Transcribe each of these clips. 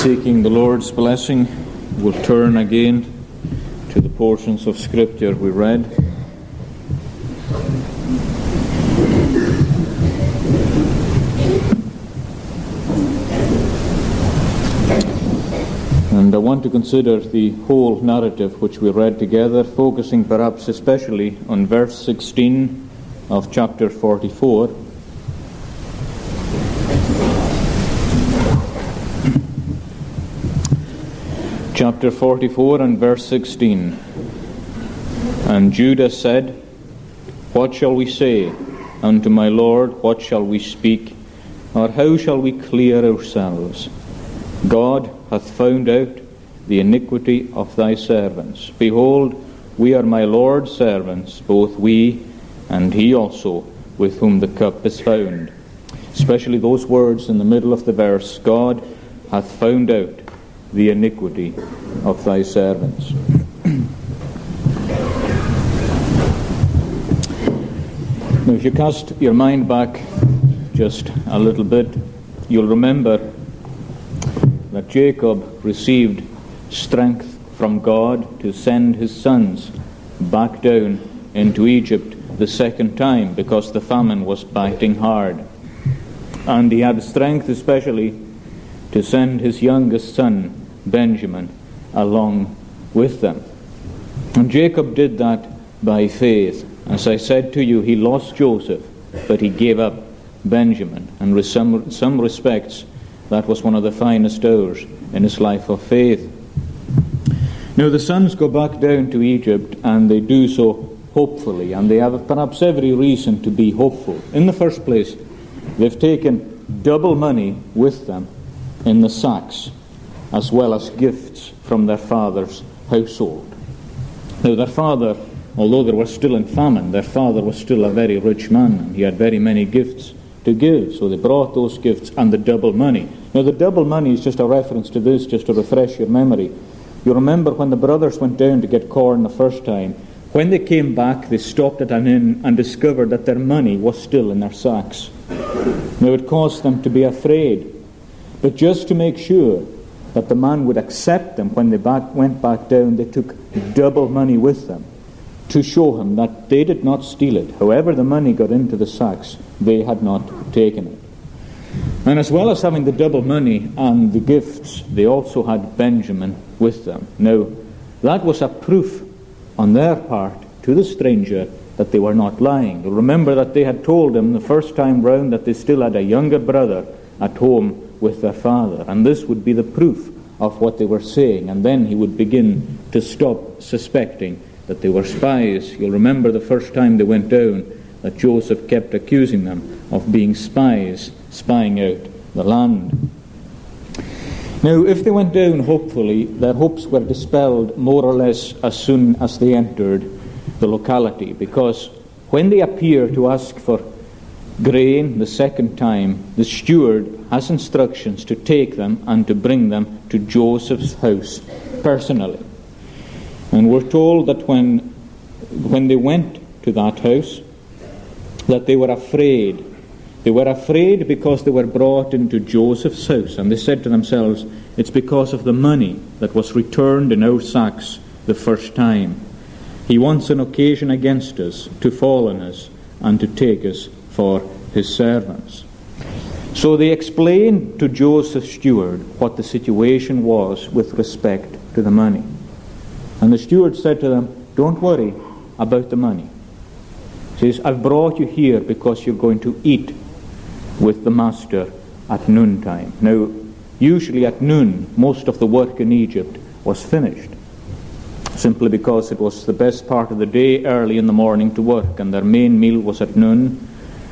Seeking the Lord's blessing, we'll turn again to the portions of Scripture we read. And I want to consider the whole narrative which we read together, focusing perhaps especially on verse 16 of chapter 44. Chapter 44 and verse 16. And Judah said, What shall we say unto my Lord? What shall we speak? Or how shall we clear ourselves? God hath found out the iniquity of thy servants. Behold, we are my Lord's servants, both we and he also, with whom the cup is found. Especially those words in the middle of the verse God hath found out the iniquity of thy servants. now, if you cast your mind back just a little bit, you'll remember that Jacob received strength from God to send his sons back down into Egypt the second time because the famine was biting hard. And he had strength especially to send his youngest son Benjamin along with them. And Jacob did that by faith. As I said to you, he lost Joseph, but he gave up Benjamin. And in some, some respects, that was one of the finest hours in his life of faith. Now, the sons go back down to Egypt, and they do so hopefully, and they have perhaps every reason to be hopeful. In the first place, they've taken double money with them in the sacks as well as gifts from their father's household. Now, their father, although they were still in famine, their father was still a very rich man, he had very many gifts to give. So they brought those gifts and the double money. Now, the double money is just a reference to this, just to refresh your memory. You remember when the brothers went down to get corn the first time, when they came back, they stopped at an inn and discovered that their money was still in their sacks. Now, it caused them to be afraid. But just to make sure, that the man would accept them when they back, went back down. They took double money with them to show him that they did not steal it. However, the money got into the sacks, they had not taken it. And as well as having the double money and the gifts, they also had Benjamin with them. Now, that was a proof on their part to the stranger that they were not lying. Remember that they had told him the first time round that they still had a younger brother at home with their father. And this would be the proof of what they were saying. And then he would begin to stop suspecting that they were spies. You'll remember the first time they went down that Joseph kept accusing them of being spies, spying out the land. Now, if they went down, hopefully, their hopes were dispelled more or less as soon as they entered the locality, because when they appear to ask for grain the second time, the steward has instructions to take them and to bring them to Joseph's house personally. And we're told that when, when they went to that house, that they were afraid. They were afraid because they were brought into Joseph's house, and they said to themselves, It's because of the money that was returned in our sacks the first time. He wants an occasion against us to fall on us and to take us for his servants. So they explained to Joseph's steward what the situation was with respect to the money. And the steward said to them, Don't worry about the money. He says, I've brought you here because you're going to eat with the master at noontime. Now, usually at noon, most of the work in Egypt was finished. Simply because it was the best part of the day early in the morning to work, and their main meal was at noon,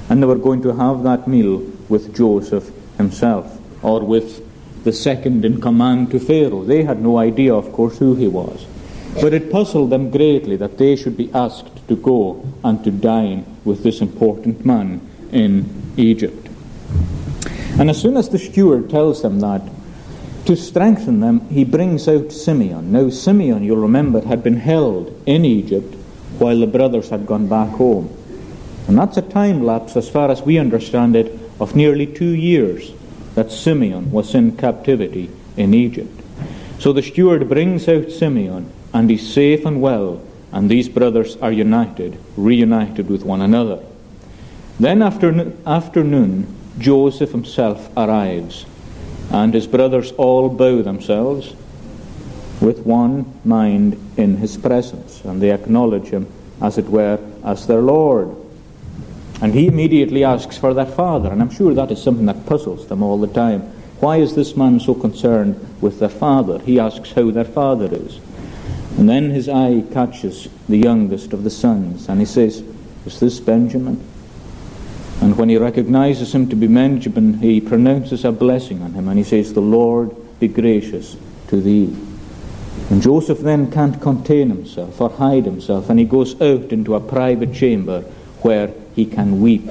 and they were going to have that meal with Joseph himself or with the second in command to Pharaoh. They had no idea, of course, who he was. But it puzzled them greatly that they should be asked to go and to dine with this important man in Egypt. And as soon as the steward tells them that, to strengthen them, he brings out Simeon. Now, Simeon, you'll remember, had been held in Egypt while the brothers had gone back home. And that's a time lapse, as far as we understand it, of nearly two years that Simeon was in captivity in Egypt. So the steward brings out Simeon, and he's safe and well, and these brothers are united, reunited with one another. Then after afternoon, Joseph himself arrives, and his brothers all bow themselves with one mind in his presence, and they acknowledge him, as it were, as their Lord. And he immediately asks for their father, and I'm sure that is something that puzzles them all the time. Why is this man so concerned with their father? He asks how their father is. And then his eye catches the youngest of the sons, and he says, Is this Benjamin? And when he recognizes him to be Benjamin, he pronounces a blessing on him, and he says, The Lord be gracious to thee. And Joseph then can't contain himself or hide himself, and he goes out into a private chamber where he can weep.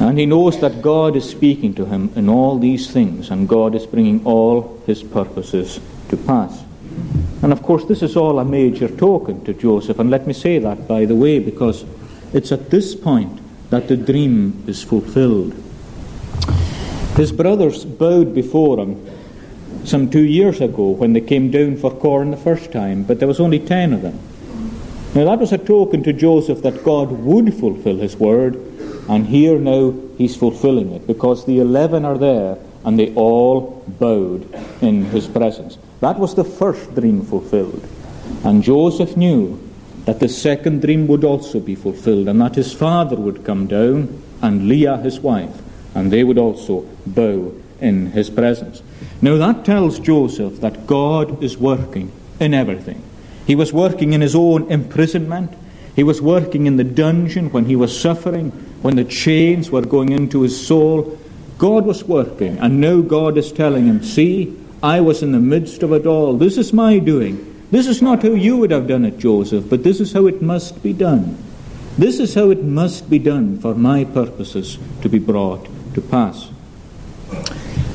And he knows that God is speaking to him in all these things, and God is bringing all his purposes to pass. And of course, this is all a major token to Joseph, and let me say that, by the way, because it's at this point that the dream is fulfilled. His brothers bowed before him some two years ago when they came down for corn the first time, but there was only ten of them. Now that was a token to Joseph that God would fulfill his word, and here now he's fulfilling it because the eleven are there and they all bowed in his presence. That was the first dream fulfilled. And Joseph knew that the second dream would also be fulfilled, and that his father would come down, and Leah his wife, and they would also bow in his presence. Now that tells Joseph that God is working in everything. He was working in his own imprisonment. He was working in the dungeon when he was suffering, when the chains were going into his soul. God was working, and now God is telling him, See, I was in the midst of it all. This is my doing. This is not how you would have done it, Joseph, but this is how it must be done. This is how it must be done for my purposes to be brought to pass.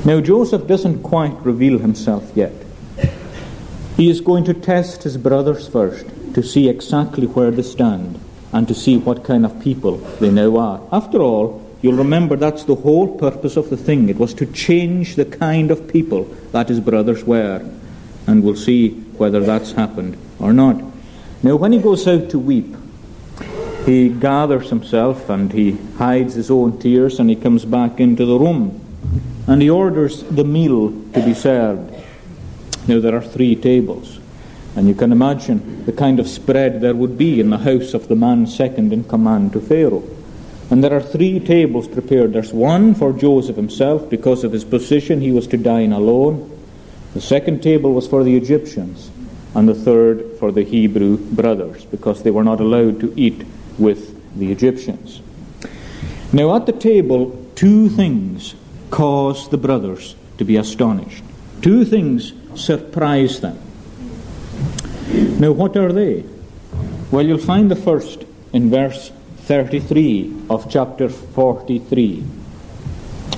Now, Joseph doesn't quite reveal himself yet. He is going to test his brothers first to see exactly where they stand and to see what kind of people they now are. After all, you'll remember that's the whole purpose of the thing. It was to change the kind of people that his brothers were. And we'll see whether that's happened or not. Now, when he goes out to weep, he gathers himself and he hides his own tears and he comes back into the room and he orders the meal to be served. Now, there are three tables, and you can imagine the kind of spread there would be in the house of the man second in command to Pharaoh. And there are three tables prepared. There's one for Joseph himself, because of his position, he was to dine alone. The second table was for the Egyptians, and the third for the Hebrew brothers, because they were not allowed to eat with the Egyptians. Now, at the table, two things caused the brothers to be astonished. Two things surprise them. Now, what are they? Well, you'll find the first in verse 33 of chapter 43.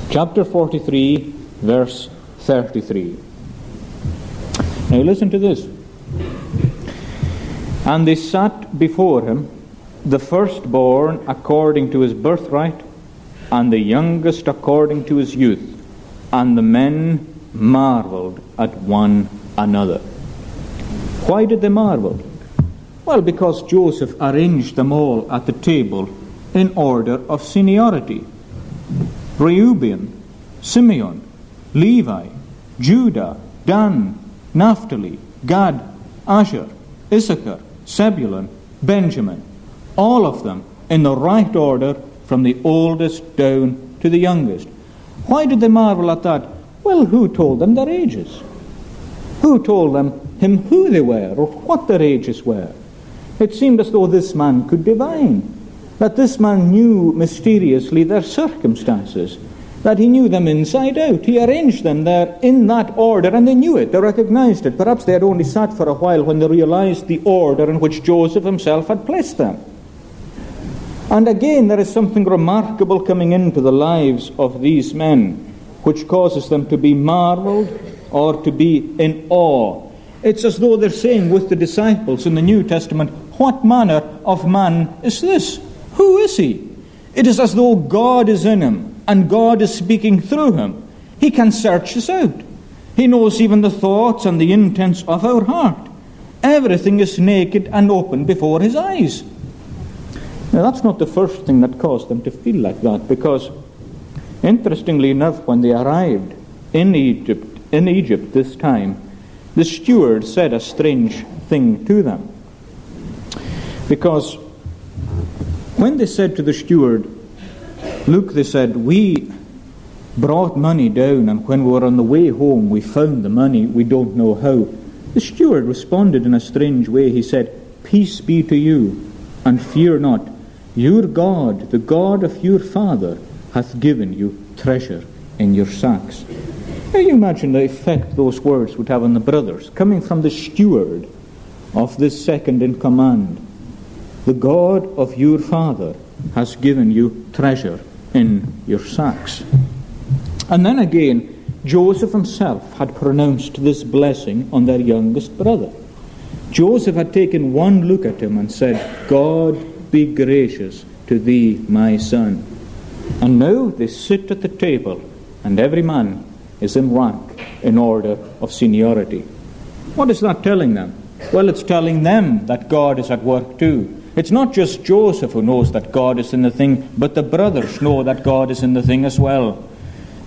Chapter 43, verse 33. Now, listen to this. And they sat before him, the firstborn according to his birthright, and the youngest according to his youth. And the men marveled at one another. Why did they marvel? Well, because Joseph arranged them all at the table in order of seniority. Reuben, Simeon, Levi, Judah, Dan, Naphtali, Gad, Asher, Issachar, Zebulun, Benjamin, all of them in the right order from the oldest down to the youngest. Why did they marvel at that? Well, who told them their ages? Who told them him who they were or what their ages were? It seemed as though this man could divine, that this man knew mysteriously their circumstances, that he knew them inside out. He arranged them there in that order, and they knew it, they recognized it. Perhaps they had only sat for a while when they realized the order in which Joseph himself had placed them. And again, there is something remarkable coming into the lives of these men which causes them to be marveled or to be in awe. It's as though they're saying with the disciples in the New Testament, What manner of man is this? Who is he? It is as though God is in him and God is speaking through him. He can search us out. He knows even the thoughts and the intents of our heart. Everything is naked and open before his eyes. Now, that's not the first thing that caused them to feel like that, because interestingly enough, when they arrived in Egypt, in Egypt this time, the steward said a strange thing to them. Because when they said to the steward, Look, they said, we brought money down, and when we were on the way home, we found the money, we don't know how. The steward responded in a strange way. He said, Peace be to you, and fear not. Your God, the God of your father, hath given you treasure in your sacks. Now you imagine the effect those words would have on the brothers, coming from the steward of this second in command. The God of your father has given you treasure in your sacks. And then again, Joseph himself had pronounced this blessing on their youngest brother. Joseph had taken one look at him and said, God be gracious to thee, my son. And now they sit at the table, and every man is in rank in order of seniority. What is that telling them? Well, it's telling them that God is at work too. It's not just Joseph who knows that God is in the thing, but the brothers know that God is in the thing as well.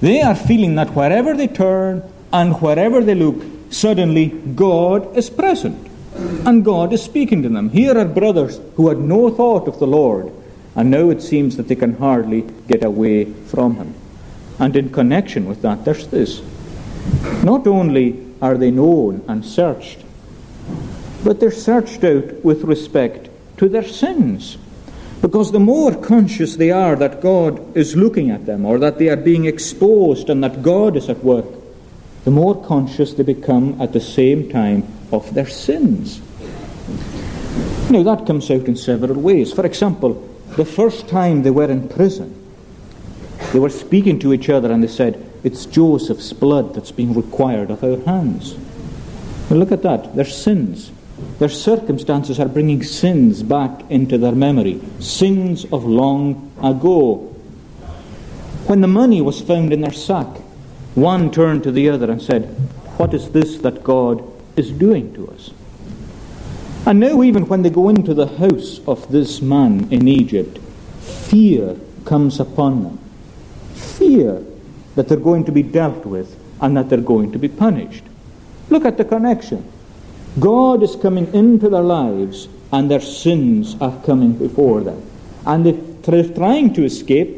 They are feeling that wherever they turn and wherever they look, suddenly God is present. And God is speaking to them. Here are brothers who had no thought of the Lord, and now it seems that they can hardly get away from Him. And in connection with that, there's this. Not only are they known and searched, but they're searched out with respect to their sins. Because the more conscious they are that God is looking at them, or that they are being exposed and that God is at work, the more conscious they become at the same time of their sins. Now, that comes out in several ways. For example, the first time they were in prison, they were speaking to each other and they said, It's Joseph's blood that's being required of our hands. Well, look at that. Their sins. Their circumstances are bringing sins back into their memory, sins of long ago. When the money was found in their sack, one turned to the other and said, What is this that God is doing to us? And now, even when they go into the house of this man in Egypt, fear comes upon them. Fear that they're going to be dealt with and that they're going to be punished. Look at the connection. God is coming into their lives and their sins are coming before them. And they're trying to escape,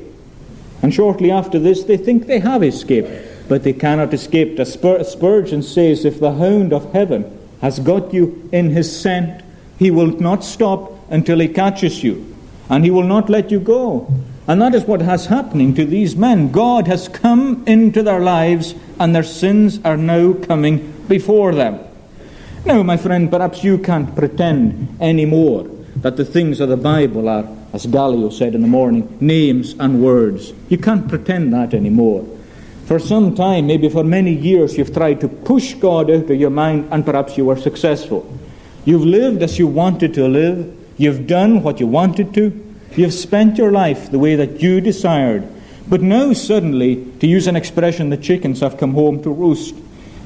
and shortly after this they think they have escaped, but they cannot escape. As Spurgeon says, if the hound of heaven has got you in his scent, he will not stop until he catches you, and he will not let you go. And that is what has happening to these men. God has come into their lives, and their sins are now coming before them. Now, my friend, perhaps you can't pretend anymore that the things of the Bible are, as Gallio said in the morning, names and words. You can't pretend that anymore. For some time, maybe for many years, you've tried to push God out of your mind, and perhaps you were successful. You've lived as you wanted to live, you've done what you wanted to, you've spent your life the way that you desired. But now, suddenly, to use an expression, the chickens have come home to roost.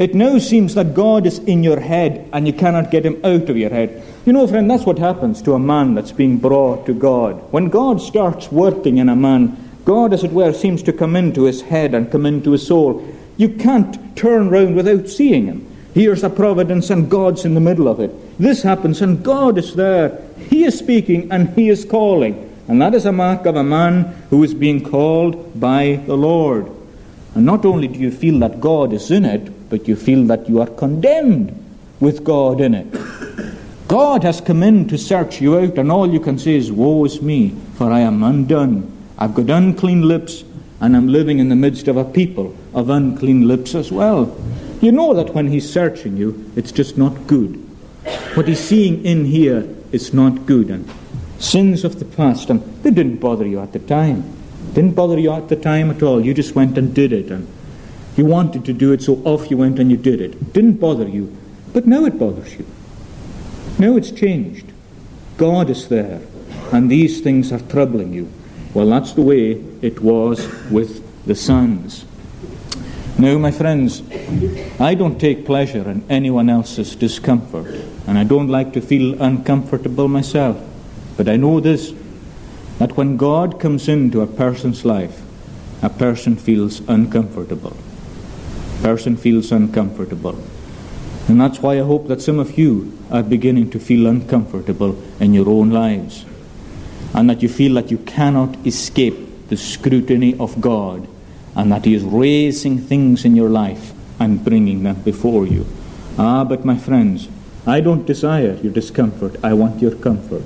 It now seems that God is in your head and you cannot get him out of your head. You know, friend, that's what happens to a man that's being brought to God. When God starts working in a man, God, as it were, seems to come into his head and come into his soul. You can't turn round without seeing him. Here's a providence and God's in the middle of it. This happens and God is there. He is speaking and he is calling. And that is a mark of a man who is being called by the Lord. And not only do you feel that God is in it, but you feel that you are condemned with God in it. God has come in to search you out, and all you can say is, Woe is me, for I am undone. I've got unclean lips, and I'm living in the midst of a people of unclean lips as well. You know that when He's searching you, it's just not good. What He's seeing in here is not good. And sins of the past, and they didn't bother you at the time. Didn't bother you at the time at all. You just went and did it. And you wanted to do it, so off you went and you did it. Didn't bother you, but now it bothers you. Now it's changed. God is there, and these things are troubling you. Well, that's the way it was with the sons. Now, my friends, I don't take pleasure in anyone else's discomfort, and I don't like to feel uncomfortable myself. But I know this that when God comes into a person's life, a person feels uncomfortable. A person feels uncomfortable. And that's why I hope that some of you are beginning to feel uncomfortable in your own lives. And that you feel that you cannot escape the scrutiny of God and that He is raising things in your life and bringing them before you. Ah, but my friends, I don't desire your discomfort, I want your comfort.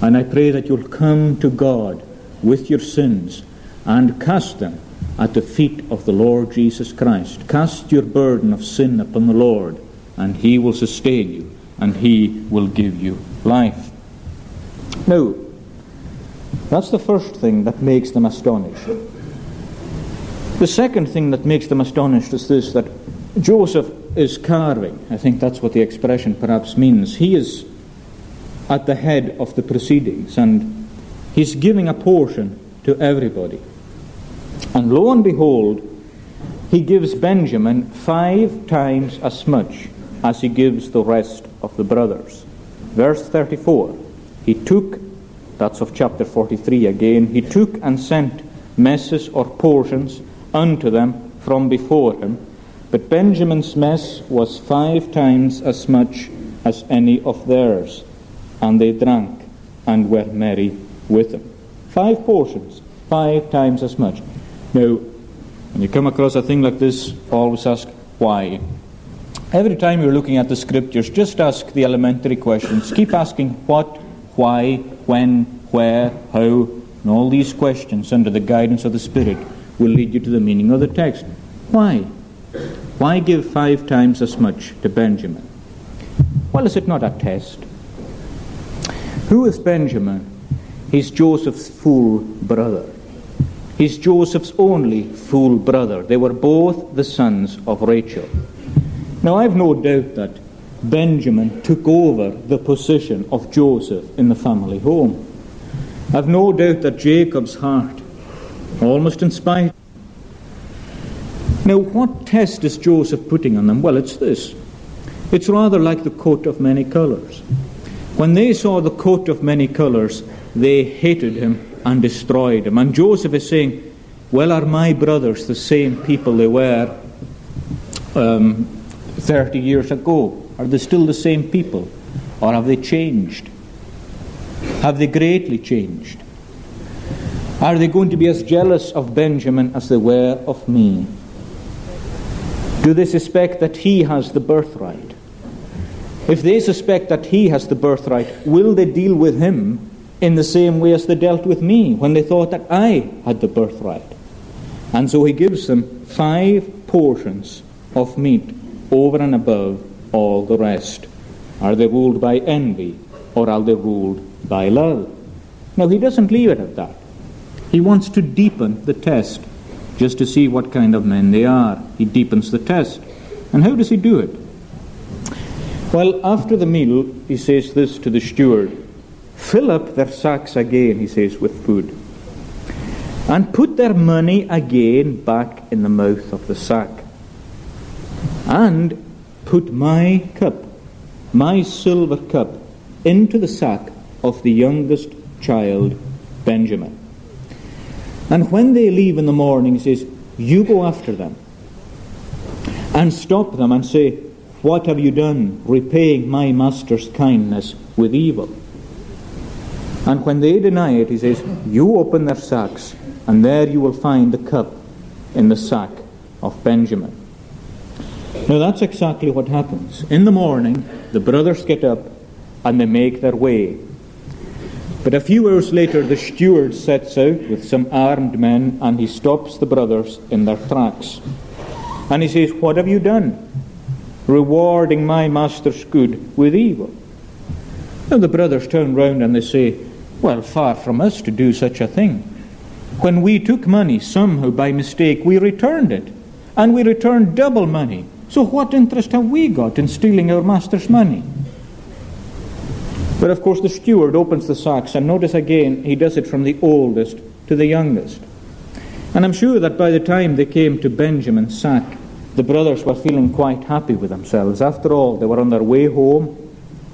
And I pray that you'll come to God with your sins and cast them at the feet of the Lord Jesus Christ. Cast your burden of sin upon the Lord, and He will sustain you, and He will give you life. Now, that's the first thing that makes them astonished. The second thing that makes them astonished is this that Joseph is carving. I think that's what the expression perhaps means. He is at the head of the proceedings and he's giving a portion to everybody. And lo and behold, he gives Benjamin five times as much as he gives the rest of the brothers. Verse 34 He took, that's of chapter 43 again, he took and sent messes or portions unto them from before him. But Benjamin's mess was five times as much as any of theirs, and they drank and were merry with him. Five portions, five times as much. Now, when you come across a thing like this, always ask why. Every time you're looking at the scriptures, just ask the elementary questions. Keep asking what, why, when, where, how, and all these questions under the guidance of the Spirit will lead you to the meaning of the text. Why? Why give five times as much to Benjamin? Well, is it not a test? Who is Benjamin? He's Joseph's full brother. He's Joseph's only full brother. They were both the sons of Rachel. Now, I've no doubt that Benjamin took over the position of Joseph in the family home. I've no doubt that Jacob's heart almost inspired. Now, what test is Joseph putting on them? Well, it's this. It's rather like the coat of many colours. When they saw the coat of many colours, they hated him and destroyed him. And Joseph is saying, Well, are my brothers the same people they were um, 30 years ago? Are they still the same people? Or have they changed? Have they greatly changed? Are they going to be as jealous of Benjamin as they were of me? Do they suspect that he has the birthright? If they suspect that he has the birthright, will they deal with him in the same way as they dealt with me when they thought that I had the birthright? And so he gives them five portions of meat over and above all the rest. Are they ruled by envy or are they ruled by love? Now, he doesn't leave it at that. He wants to deepen the test just to see what kind of men they are. He deepens the test. And how does he do it? Well, after the meal, he says this to the steward Fill up their sacks again, he says, with food, and put their money again back in the mouth of the sack. And put my cup, my silver cup, into the sack of the youngest child, Benjamin. And when they leave in the morning, he says, You go after them and stop them and say, What have you done, repaying my master's kindness with evil? And when they deny it, he says, You open their sacks, and there you will find the cup in the sack of Benjamin. Now that's exactly what happens. In the morning, the brothers get up and they make their way but a few hours later, the steward sets out with some armed men and he stops the brothers in their tracks. And he says, What have you done? Rewarding my master's good with evil. And the brothers turn round and they say, Well, far from us to do such a thing. When we took money, somehow by mistake, we returned it. And we returned double money. So what interest have we got in stealing our master's money? But of course, the steward opens the sacks, and notice again, he does it from the oldest to the youngest. And I'm sure that by the time they came to Benjamin's sack, the brothers were feeling quite happy with themselves. After all, they were on their way home.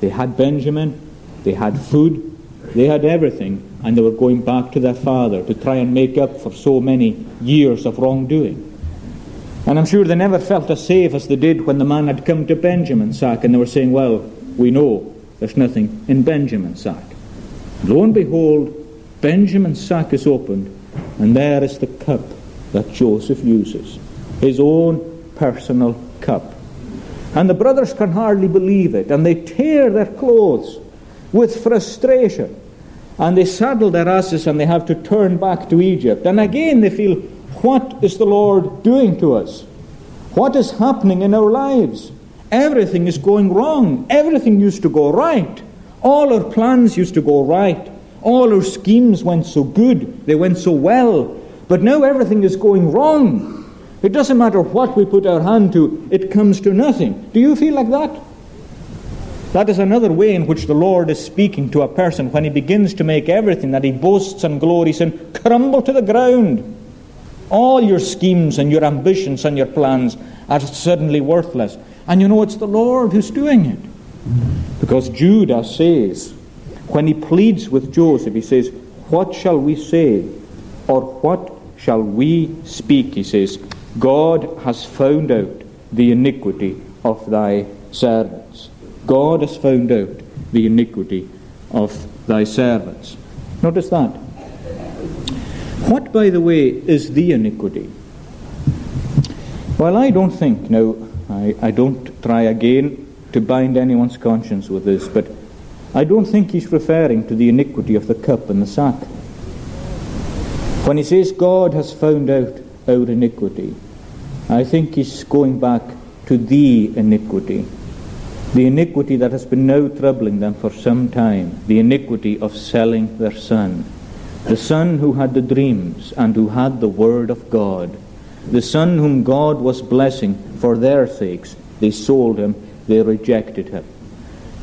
They had Benjamin. They had food. They had everything. And they were going back to their father to try and make up for so many years of wrongdoing. And I'm sure they never felt as safe as they did when the man had come to Benjamin's sack and they were saying, Well, we know there's nothing in Benjamin's sack. Lo and behold, Benjamin's sack is opened, and there is the cup that Joseph uses, his own personal cup. And the brothers can hardly believe it, and they tear their clothes with frustration. And they saddle their asses and they have to turn back to Egypt. And again they feel, what is the Lord doing to us? What is happening in our lives? Everything is going wrong. Everything used to go right. All our plans used to go right. All our schemes went so good. They went so well. But now everything is going wrong. It doesn't matter what we put our hand to, it comes to nothing. Do you feel like that? That is another way in which the Lord is speaking to a person when he begins to make everything that he boasts and glories in crumble to the ground. All your schemes and your ambitions and your plans are suddenly worthless. And you know it's the Lord who's doing it. Because Judah says, when he pleads with Joseph, he says, What shall we say? Or what shall we speak? He says, God has found out the iniquity of thy servants. God has found out the iniquity of thy servants. Notice that. What, by the way, is the iniquity? Well, I don't think, now, I, I don't try again to bind anyone's conscience with this, but I don't think he's referring to the iniquity of the cup and the sack. When he says God has found out our iniquity, I think he's going back to the iniquity. The iniquity that has been now troubling them for some time, the iniquity of selling their son. The son who had the dreams and who had the word of God. The son whom God was blessing for their sakes. They sold him, they rejected him.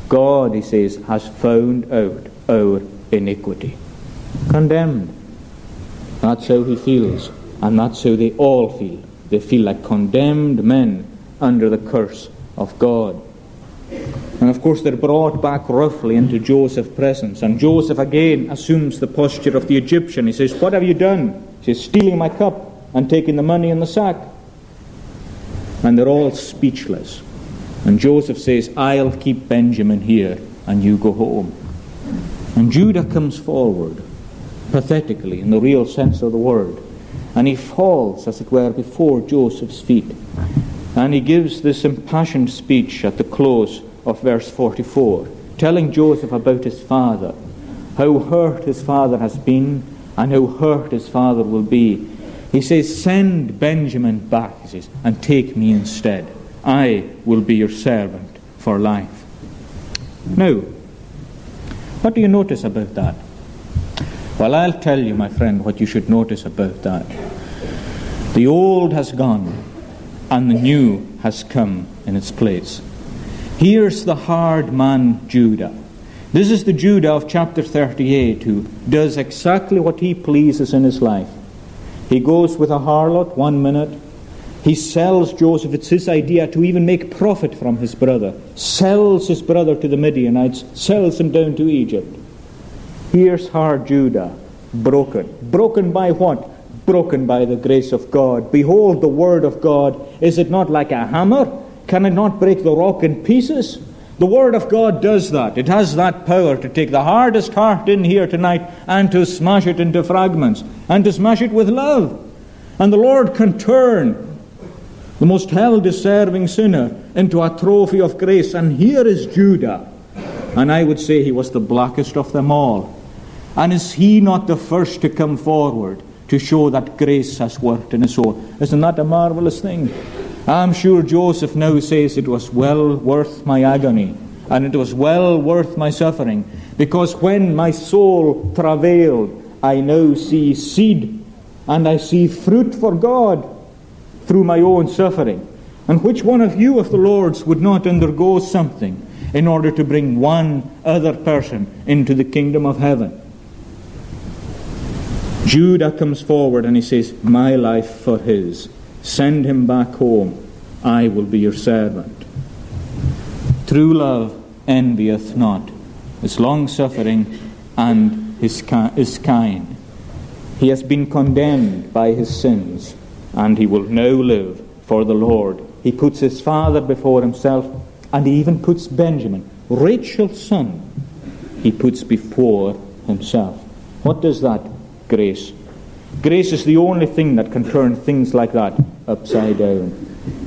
God, he says, has found out our iniquity. Condemned. That's how he feels, and that's how they all feel. They feel like condemned men under the curse of God. And of course, they're brought back roughly into Joseph's presence. And Joseph again assumes the posture of the Egyptian. He says, What have you done? He says, Stealing my cup and taking the money in the sack. And they're all speechless. And Joseph says, I'll keep Benjamin here and you go home. And Judah comes forward, pathetically, in the real sense of the word. And he falls, as it were, before Joseph's feet. And he gives this impassioned speech at the close of verse 44, telling Joseph about his father, how hurt his father has been, and how hurt his father will be. He says, Send Benjamin back, he says, and take me instead. I will be your servant for life. Now, what do you notice about that? Well, I'll tell you, my friend, what you should notice about that. The old has gone, and the new has come in its place. Here's the hard man, Judah. This is the Judah of chapter 38 who does exactly what he pleases in his life. He goes with a harlot one minute. He sells Joseph. It's his idea to even make profit from his brother. Sells his brother to the Midianites, sells him down to Egypt. Here's hard Judah, broken. Broken by what? Broken by the grace of God. Behold the word of God. Is it not like a hammer? Can it not break the rock in pieces? The Word of God does that. It has that power to take the hardest heart in here tonight and to smash it into fragments and to smash it with love. And the Lord can turn the most hell deserving sinner into a trophy of grace. And here is Judah. And I would say he was the blackest of them all. And is he not the first to come forward to show that grace has worked in his soul? Isn't that a marvelous thing? I'm sure Joseph now says it was well worth my agony and it was well worth my suffering because when my soul travailed, I now see seed and I see fruit for God through my own suffering. And which one of you, of the Lord's, would not undergo something in order to bring one other person into the kingdom of heaven? Judah comes forward and he says, My life for his. Send him back home. I will be your servant. True love envieth not, is long suffering, and is, is kind. He has been condemned by his sins, and he will now live for the Lord. He puts his father before himself, and he even puts Benjamin, Rachel's son, he puts before himself. What does that grace? Grace is the only thing that can turn things like that upside down.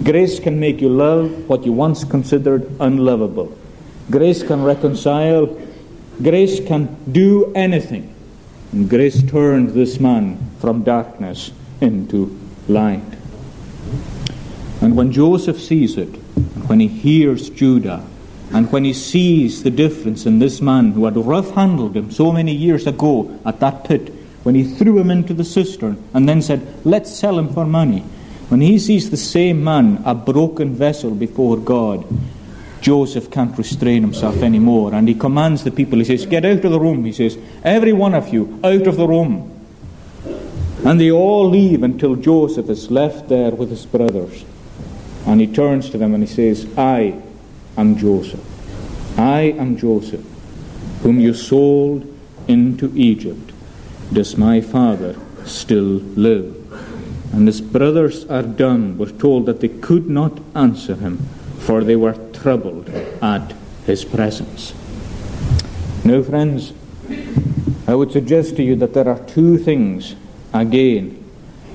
Grace can make you love what you once considered unlovable. Grace can reconcile. Grace can do anything. And grace turned this man from darkness into light. And when Joseph sees it, and when he hears Judah, and when he sees the difference in this man who had rough handled him so many years ago at that pit, when he threw him into the cistern and then said, Let's sell him for money, when he sees the same man a broken vessel before God, Joseph can't restrain himself anymore. And he commands the people, he says, Get out of the room. He says, Every one of you, out of the room. And they all leave until Joseph is left there with his brothers. And he turns to them and he says, I am Joseph. I am Joseph, whom you sold into Egypt. Does my father still live? And his brothers are dumb, were told that they could not answer him, for they were troubled at his presence. Now, friends, I would suggest to you that there are two things, again,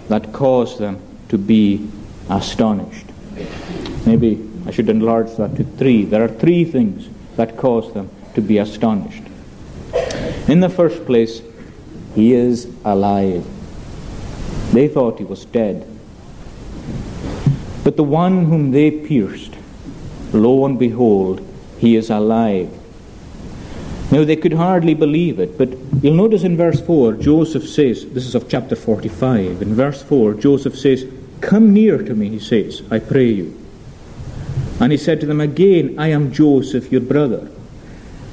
that cause them to be astonished. Maybe I should enlarge that to three. There are three things that cause them to be astonished. In the first place, he is alive. They thought he was dead. But the one whom they pierced, lo and behold, he is alive. Now they could hardly believe it, but you'll notice in verse 4, Joseph says, this is of chapter 45, in verse 4, Joseph says, Come near to me, he says, I pray you. And he said to them again, I am Joseph, your brother.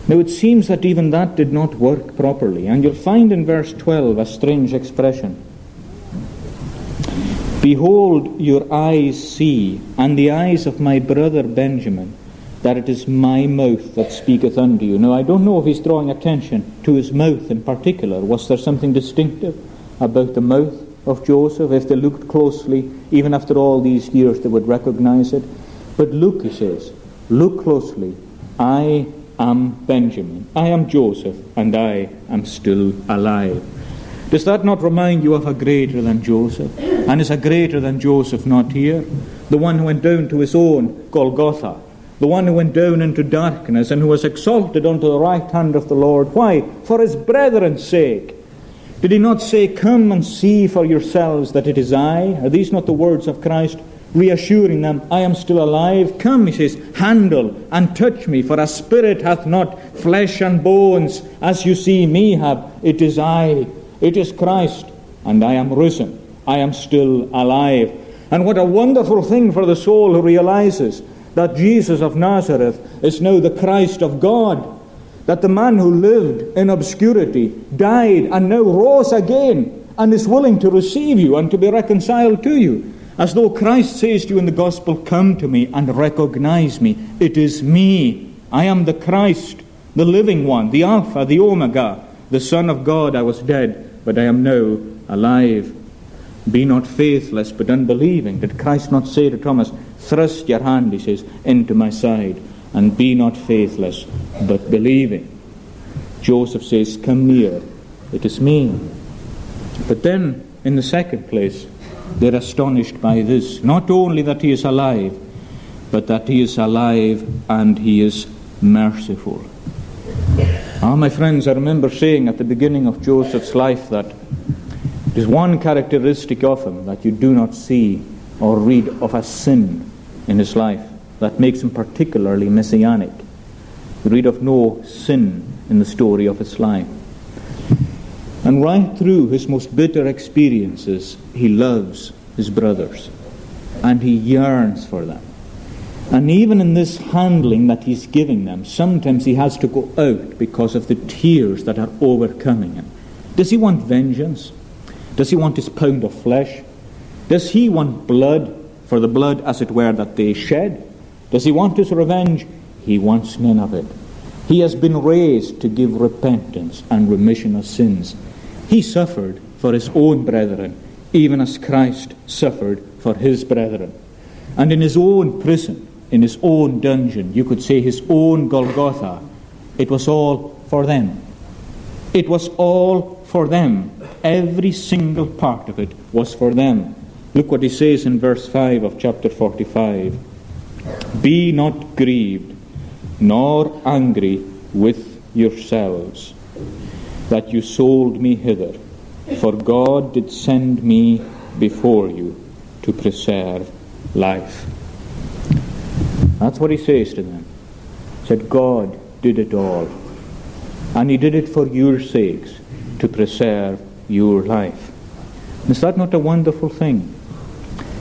Now it seems that even that did not work properly, and you'll find in verse 12 a strange expression. Behold, your eyes see, and the eyes of my brother Benjamin, that it is my mouth that speaketh unto you. Now, I don't know if he's drawing attention to his mouth in particular. Was there something distinctive about the mouth of Joseph? If they looked closely, even after all these years, they would recognize it. But look, he says, look closely. I am Benjamin. I am Joseph, and I am still alive. Does that not remind you of a greater than Joseph? And is a greater than Joseph not here? The one who went down to his own Golgotha, the one who went down into darkness and who was exalted unto the right hand of the Lord. Why? For his brethren's sake. Did he not say, Come and see for yourselves that it is I? Are these not the words of Christ? Reassuring them, I am still alive. Come, he says, handle and touch me, for a spirit hath not flesh and bones, as you see me have. It is I. It is Christ, and I am risen. I am still alive. And what a wonderful thing for the soul who realizes that Jesus of Nazareth is now the Christ of God. That the man who lived in obscurity, died, and now rose again, and is willing to receive you and to be reconciled to you. As though Christ says to you in the gospel, Come to me and recognize me. It is me. I am the Christ, the living one, the Alpha, the Omega, the Son of God. I was dead but I am now alive. Be not faithless, but unbelieving. Did Christ not say to Thomas, Thrust your hand, he says, into my side, and be not faithless, but believing? Joseph says, Come near, it is me. But then, in the second place, they're astonished by this not only that he is alive, but that he is alive and he is merciful. Ah, my friends, I remember saying at the beginning of Joseph's life that it is one characteristic of him that you do not see or read of a sin in his life that makes him particularly messianic. You read of no sin in the story of his life. And right through his most bitter experiences, he loves his brothers and he yearns for them. And even in this handling that he's giving them, sometimes he has to go out because of the tears that are overcoming him. Does he want vengeance? Does he want his pound of flesh? Does he want blood for the blood, as it were, that they shed. Does he want his revenge? He wants none of it. He has been raised to give repentance and remission of sins. He suffered for his own brethren, even as Christ suffered for his brethren. And in his own prison, in his own dungeon, you could say his own Golgotha, it was all for them. It was all for them. Every single part of it was for them. Look what he says in verse 5 of chapter 45 Be not grieved, nor angry with yourselves, that you sold me hither, for God did send me before you to preserve life. That's what he says to them. He said, God did it all. And he did it for your sakes, to preserve your life. Is that not a wonderful thing?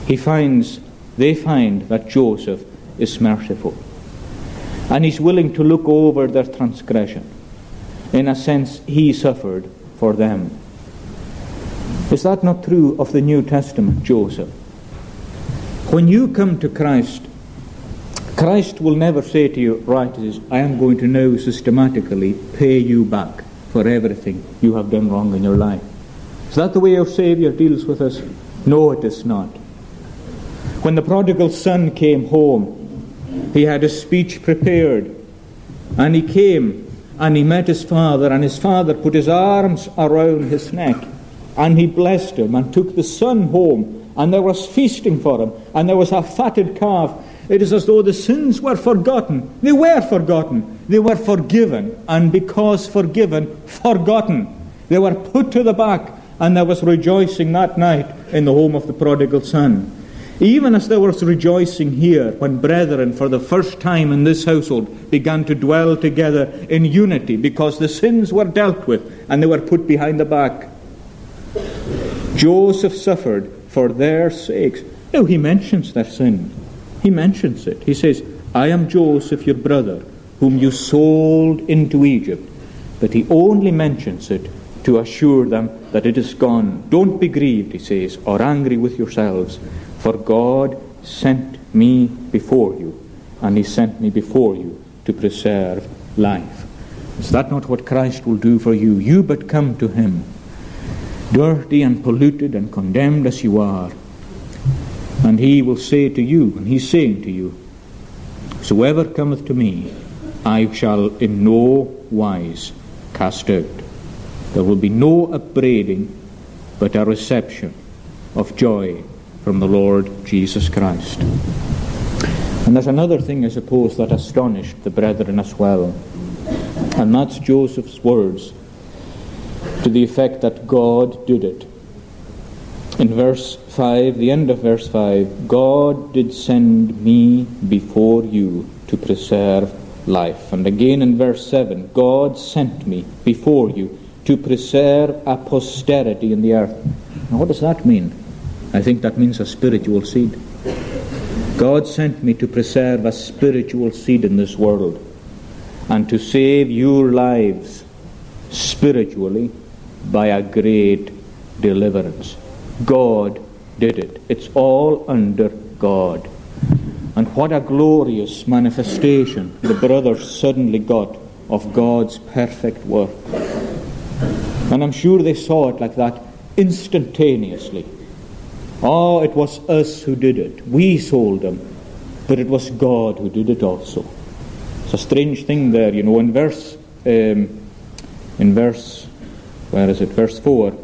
He finds, they find that Joseph is merciful. And he's willing to look over their transgression. In a sense, he suffered for them. Is that not true of the New Testament, Joseph? When you come to Christ, Christ will never say to you, right, I am going to now systematically pay you back for everything you have done wrong in your life. Is that the way our Saviour deals with us? No, it is not. When the prodigal son came home, he had a speech prepared. And he came and he met his father, and his father put his arms around his neck and he blessed him and took the son home. And there was feasting for him, and there was a fatted calf. It is as though the sins were forgotten. They were forgotten. They were forgiven. And because forgiven, forgotten. They were put to the back, and there was rejoicing that night in the home of the prodigal son. Even as there was rejoicing here when brethren, for the first time in this household, began to dwell together in unity because the sins were dealt with and they were put behind the back. Joseph suffered for their sakes. Now he mentions their sin. He mentions it. He says, I am Joseph, your brother, whom you sold into Egypt. But he only mentions it to assure them that it is gone. Don't be grieved, he says, or angry with yourselves, for God sent me before you, and he sent me before you to preserve life. Is that not what Christ will do for you? You but come to him, dirty and polluted and condemned as you are, and he will say to you, and he's saying to you, Whosoever cometh to me, I shall in no wise cast out. There will be no upbraiding, but a reception of joy from the Lord Jesus Christ. And there's another thing, I suppose, that astonished the brethren as well, and that's Joseph's words to the effect that God did it. In verse 5, the end of verse 5, God did send me before you to preserve life. And again in verse 7, God sent me before you to preserve a posterity in the earth. Now, what does that mean? I think that means a spiritual seed. God sent me to preserve a spiritual seed in this world and to save your lives spiritually by a great deliverance. God did it. It's all under God. And what a glorious manifestation the brothers suddenly got of God's perfect work. And I'm sure they saw it like that instantaneously. Oh, it was us who did it. We sold them. But it was God who did it also. It's a strange thing there, you know. In verse, um, in verse, where is it? Verse 4.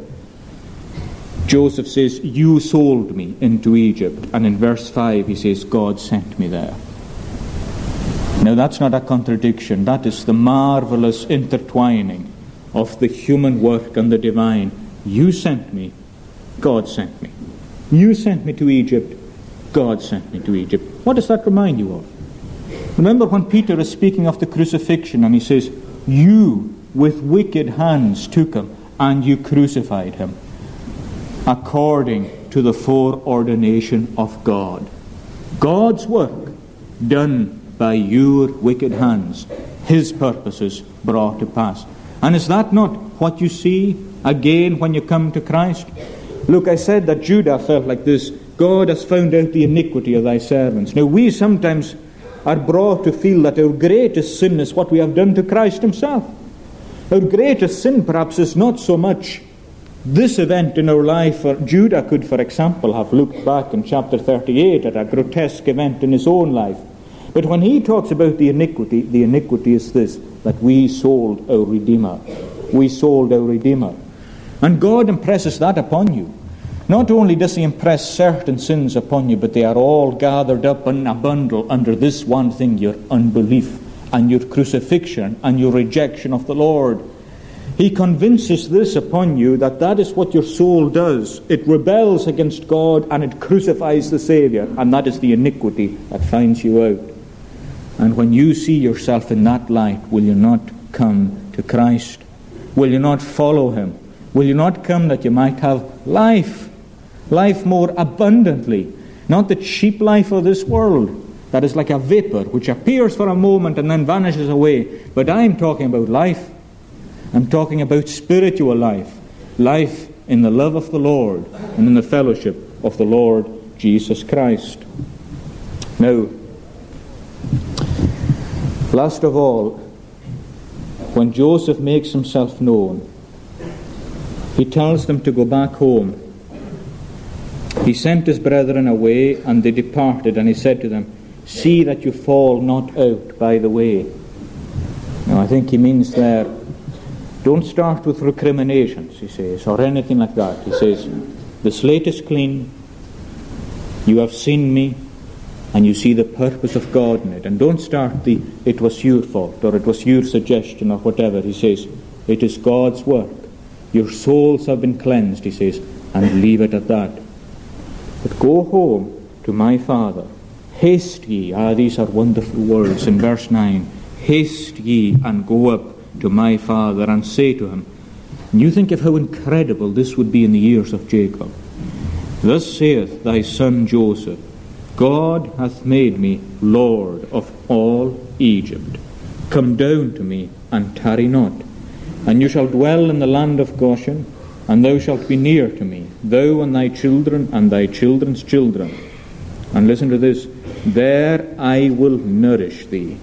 Joseph says, You sold me into Egypt. And in verse 5, he says, God sent me there. Now, that's not a contradiction. That is the marvelous intertwining of the human work and the divine. You sent me, God sent me. You sent me to Egypt. God sent me to Egypt. What does that remind you of? Remember when Peter is speaking of the crucifixion and he says, You with wicked hands took him and you crucified him according to the foreordination of God. God's work done by your wicked hands, his purposes brought to pass. And is that not what you see again when you come to Christ? Look, I said that Judah felt like this God has found out the iniquity of thy servants. Now, we sometimes are brought to feel that our greatest sin is what we have done to Christ Himself. Our greatest sin, perhaps, is not so much this event in our life. Or Judah could, for example, have looked back in chapter 38 at a grotesque event in his own life. But when he talks about the iniquity, the iniquity is this that we sold our Redeemer. We sold our Redeemer. And God impresses that upon you. Not only does He impress certain sins upon you, but they are all gathered up in a bundle under this one thing your unbelief and your crucifixion and your rejection of the Lord. He convinces this upon you that that is what your soul does. It rebels against God and it crucifies the Saviour, and that is the iniquity that finds you out. And when you see yourself in that light, will you not come to Christ? Will you not follow Him? Will you not come that you might have life? Life more abundantly, not the cheap life of this world that is like a vapor which appears for a moment and then vanishes away. But I'm talking about life. I'm talking about spiritual life, life in the love of the Lord and in the fellowship of the Lord Jesus Christ. Now, last of all, when Joseph makes himself known, he tells them to go back home he sent his brethren away, and they departed, and he said to them, See that you fall not out by the way. Now, I think he means there, don't start with recriminations, he says, or anything like that. He says, The slate is clean, you have seen me, and you see the purpose of God in it. And don't start the, it was your fault, or it was your suggestion, or whatever. He says, It is God's work. Your souls have been cleansed, he says, and leave it at that. But go home to my father. Haste ye. Ah, these are wonderful words in verse 9. Haste ye and go up to my father and say to him. And you think of how incredible this would be in the ears of Jacob. Thus saith thy son Joseph God hath made me Lord of all Egypt. Come down to me and tarry not. And you shall dwell in the land of Goshen and thou shalt be near to me, thou and thy children and thy children's children. And listen to this there I will nourish thee,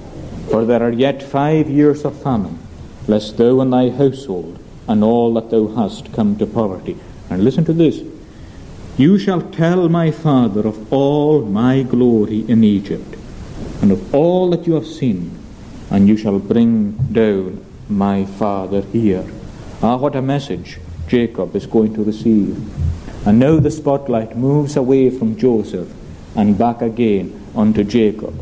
for there are yet five years of famine, lest thou and thy household and all that thou hast come to poverty. And listen to this You shall tell my father of all my glory in Egypt, and of all that you have seen, and you shall bring down my father here. Ah, what a message! Jacob is going to receive. And now the spotlight moves away from Joseph and back again onto Jacob.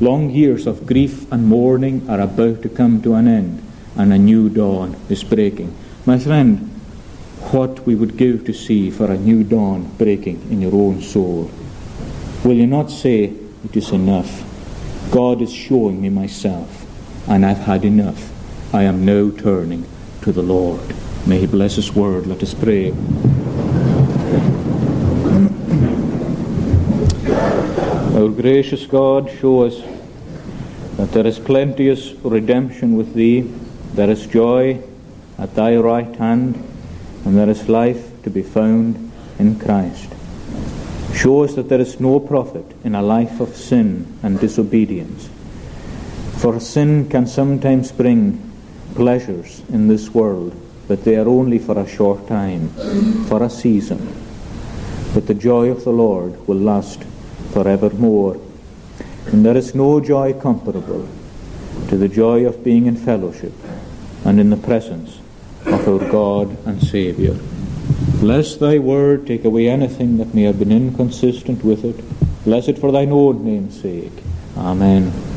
Long years of grief and mourning are about to come to an end, and a new dawn is breaking. My friend, what we would give to see for a new dawn breaking in your own soul. Will you not say, It is enough? God is showing me myself, and I've had enough. I am now turning to the Lord. May He bless His word. Let us pray. Our gracious God, show us that there is plenteous redemption with Thee, there is joy at Thy right hand, and there is life to be found in Christ. Show us that there is no profit in a life of sin and disobedience. For sin can sometimes bring pleasures in this world but they are only for a short time, for a season. But the joy of the Lord will last forevermore. And there is no joy comparable to the joy of being in fellowship and in the presence of our God and Saviour. Bless thy word, take away anything that may have been inconsistent with it. Bless it for thine own name's sake. Amen.